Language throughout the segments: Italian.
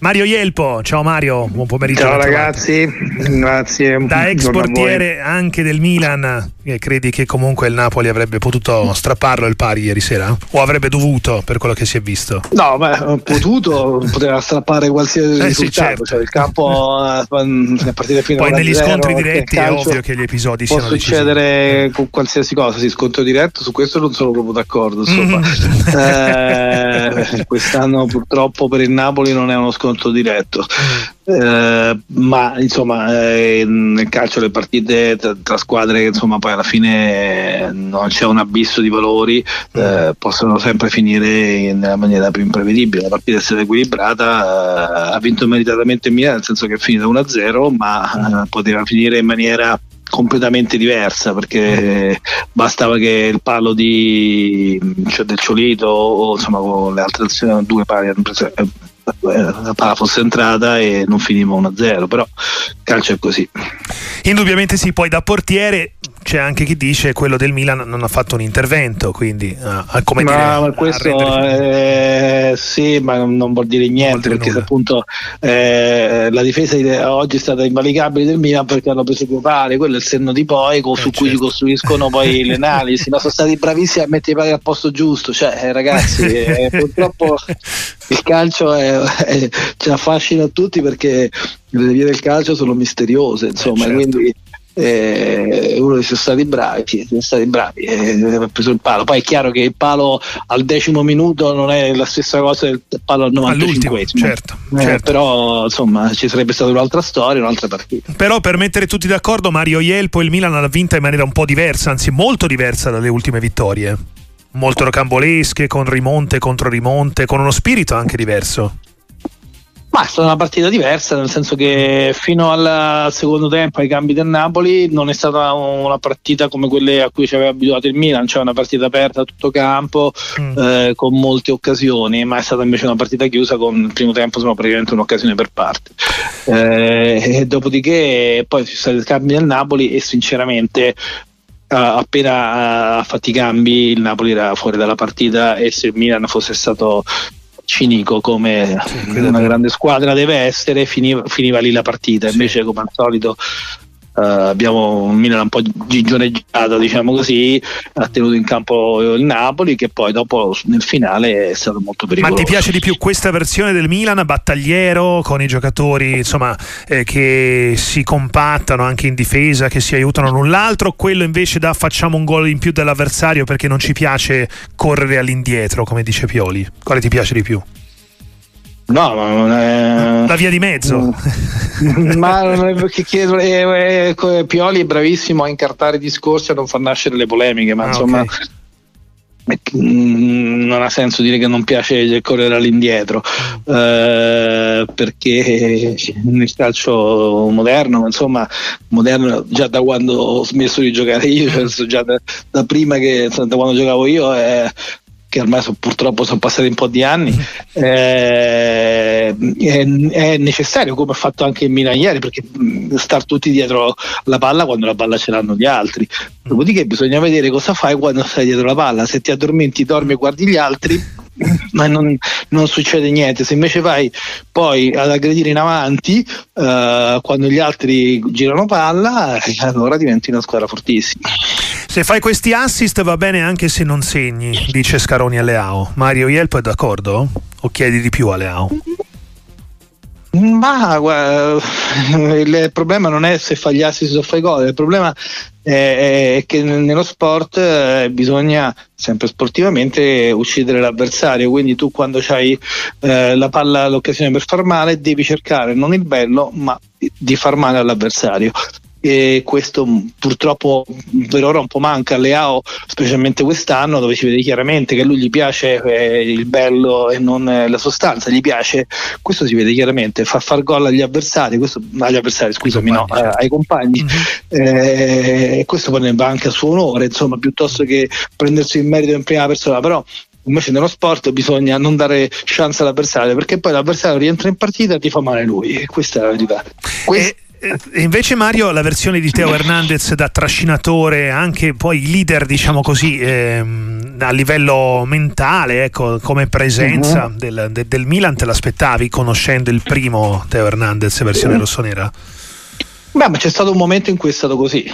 Mario Ielpo, ciao Mario, buon pomeriggio. Ciao ragazzi, grazie. Da ex portiere anche del Milan, eh, credi che comunque il Napoli avrebbe potuto strapparlo il pari ieri sera? O avrebbe dovuto per quello che si è visto? No, beh, potuto, poteva strappare qualsiasi eh, risultato, sì, certo. cioè il campo eh, a partire fino Poi negli scontri diretti è ovvio che gli episodi può siano succedere decisivi. con qualsiasi cosa, sì, scontro diretto, su questo non sono proprio d'accordo, insomma. Mm. eh, quest'anno purtroppo per il Napoli non è uno scontro sconto diretto. Eh, ma insomma eh, nel calcio le partite tra, tra, squadre che insomma poi alla fine non c'è un abisso di valori eh, possono sempre finire nella maniera più imprevedibile. La partita è stata equilibrata eh, ha vinto meritatamente Milan nel senso che è finita 1-0 ma eh, poteva finire in maniera completamente diversa perché bastava che il palo di, cioè del Ciolito o insomma con le altre azioni due preso la palla fosse entrata e non finiva 1-0 però calcio è così. Indubbiamente sì poi da portiere c'è anche chi dice quello del Milan non ha fatto un intervento, quindi uh, come ma, dire, ma questo eh, sì, ma non vuol dire niente vuol dire perché appunto eh, la difesa oggi è stata invalicabile del Milan perché hanno preso due pari, quello è il senno di poi con, eh, su certo. cui si costruiscono poi le analisi, ma sono stati bravissimi a mettere i pari al posto giusto, cioè eh, ragazzi eh, purtroppo il calcio è, è, ci affascina a tutti perché le vie del calcio sono misteriose, insomma, certo. quindi eh, uno dei sono stati bravi, sono stati bravi, eh, ha preso il palo. Poi è chiaro che il palo al decimo minuto non è la stessa cosa del palo al 95 certo, eh, certo. però insomma ci sarebbe stata un'altra storia, un'altra partita. Però per mettere tutti d'accordo, Mario Ielpo il Milan l'ha vinta in maniera un po' diversa, anzi molto diversa dalle ultime vittorie. Molto rocambolesche, con rimonte contro rimonte, con uno spirito anche diverso. Ma è stata una partita diversa, nel senso che fino al secondo tempo, ai cambi del Napoli, non è stata una partita come quelle a cui ci aveva abituato il Milan, cioè una partita aperta a tutto campo, mm. eh, con molte occasioni, ma è stata invece una partita chiusa con il primo tempo insomma, praticamente un'occasione per parte. Eh, dopodiché poi ci sono stati i cambi del Napoli e sinceramente Uh, appena uh, fatti i cambi il Napoli era fuori dalla partita e se il Milan fosse stato cinico come sì, una grande squadra deve essere, finiva, finiva lì la partita. Invece, come al solito, abbiamo un Milan un po' gigioneggiato, diciamo così, ha tenuto in campo il Napoli che poi dopo nel finale è stato molto pericoloso. Ma ti piace di più questa versione del Milan, battagliero, con i giocatori insomma, eh, che si compattano anche in difesa, che si aiutano l'un l'altro, quello invece da facciamo un gol in più dell'avversario perché non ci piace correre all'indietro, come dice Pioli? Quale ti piace di più? No, ma non è... La via di mezzo. ma non è perché chiedo, eh, eh, Pioli è bravissimo a incartare discorsi e a non far nascere le polemiche, ma ah, insomma... Okay. Mm, non ha senso dire che non piace correre all'indietro eh, perché nel calcio moderno insomma moderno già da quando ho smesso di giocare io penso già da, da prima che da quando giocavo io eh, che ormai so, purtroppo sono passati un po' di anni, eh, è, è, necessario, come ha fatto anche il Milan ieri, perché star tutti dietro la palla quando la palla ce l'hanno gli altri. Dopodiché bisogna vedere cosa fai quando stai dietro la palla, se ti addormenti, dormi e guardi gli altri, ma non, non, succede niente. Se invece vai poi ad aggredire in avanti uh, quando gli altri girano palla, allora diventi una squadra fortissima. Se fai questi assist va bene anche se non segni, dice Scaroni a Leao. Mario Ielpo è d'accordo? O chiedi di più a Leao? Ma il problema non è se fai gli assist o fai gol, il problema è, è che nello sport eh, bisogna sempre sportivamente uccidere l'avversario, quindi tu quando hai eh, la palla, l'occasione per far male devi cercare non il bello ma di far male all'avversario e questo purtroppo per ora un po' manca a Leao, specialmente quest'anno, dove si vede chiaramente che a lui gli piace eh, il bello e non eh, la sostanza, gli piace, questo si vede chiaramente, fa far gol agli avversari, questo, agli avversari scusami, no, certo. ai compagni, mm-hmm. eh, questo poi ne va anche a suo onore, insomma, piuttosto che prendersi il merito in prima persona, però invece nello sport bisogna non dare chance all'avversario perché poi l'avversario rientra in partita e ti fa male lui questa è la verità Quest- E invece Mario, la versione di Teo Hernandez da trascinatore, anche poi leader, diciamo così, ehm, a livello mentale, ecco, come presenza uh-huh. del, de, del, Milan, te l'aspettavi conoscendo il primo Teo Hernandez versione uh-huh. rossonera? Beh, ma c'è stato un momento in cui è stato così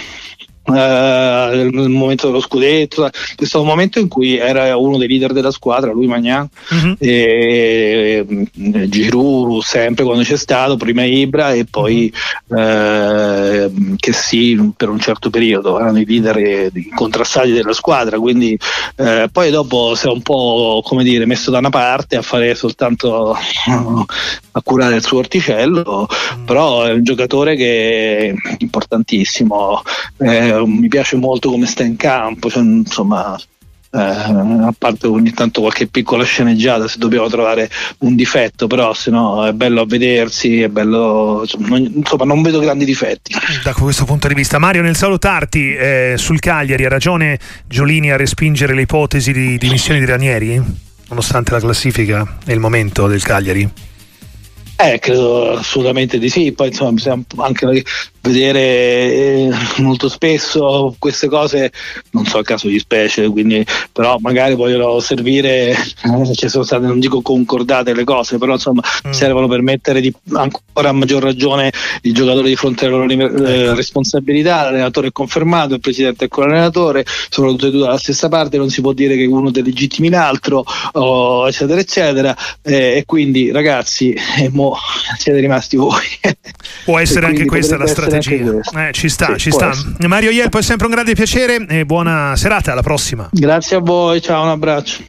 eh, nel momento dello scudetto, è stato un momento in cui era uno dei leader della squadra, lui Magnan, uh-huh. e, e Giroud sempre quando c'è stato, prima Ibra e poi eh, che sì per un certo periodo erano i leader contrastati della squadra, quindi eh, poi dopo si è un po' come dire messo da una parte a fare soltanto a curare il suo orticello, uh-huh. però è un giocatore che è importantissimo. Eh, mi piace molto come sta in campo, cioè, insomma, eh, a parte ogni tanto qualche piccola sceneggiata se dobbiamo trovare un difetto, però se no è bello a vedersi, è bello, insomma non, insomma, non vedo grandi difetti. Da questo punto di vista, Mario, nel salutarti eh, sul Cagliari, ha ragione Giolini a respingere le ipotesi di dimissioni di Ranieri, nonostante la classifica e il momento del Cagliari? Eh, credo assolutamente di sì, poi insomma bisogna anche vedere eh, molto spesso queste cose, non so il caso di specie, quindi, però magari vogliono servire, ci sono state, non dico concordate le cose, però insomma mm. servono per mettere di, ancora a maggior ragione il giocatore di fronte alle loro eh, ecco. responsabilità, l'allenatore è confermato, il presidente è con l'allenatore, sono tutti e due dalla stessa parte, non si può dire che uno delegittimi l'altro, oh, eccetera, eccetera, eh, e quindi ragazzi, eh, mo siete rimasti voi. Può essere anche questa la strategia. Eh, ci sta, sì, ci sta. Essere. Mario Ielpo è sempre un grande piacere e buona serata, alla prossima. Grazie a voi, ciao, un abbraccio.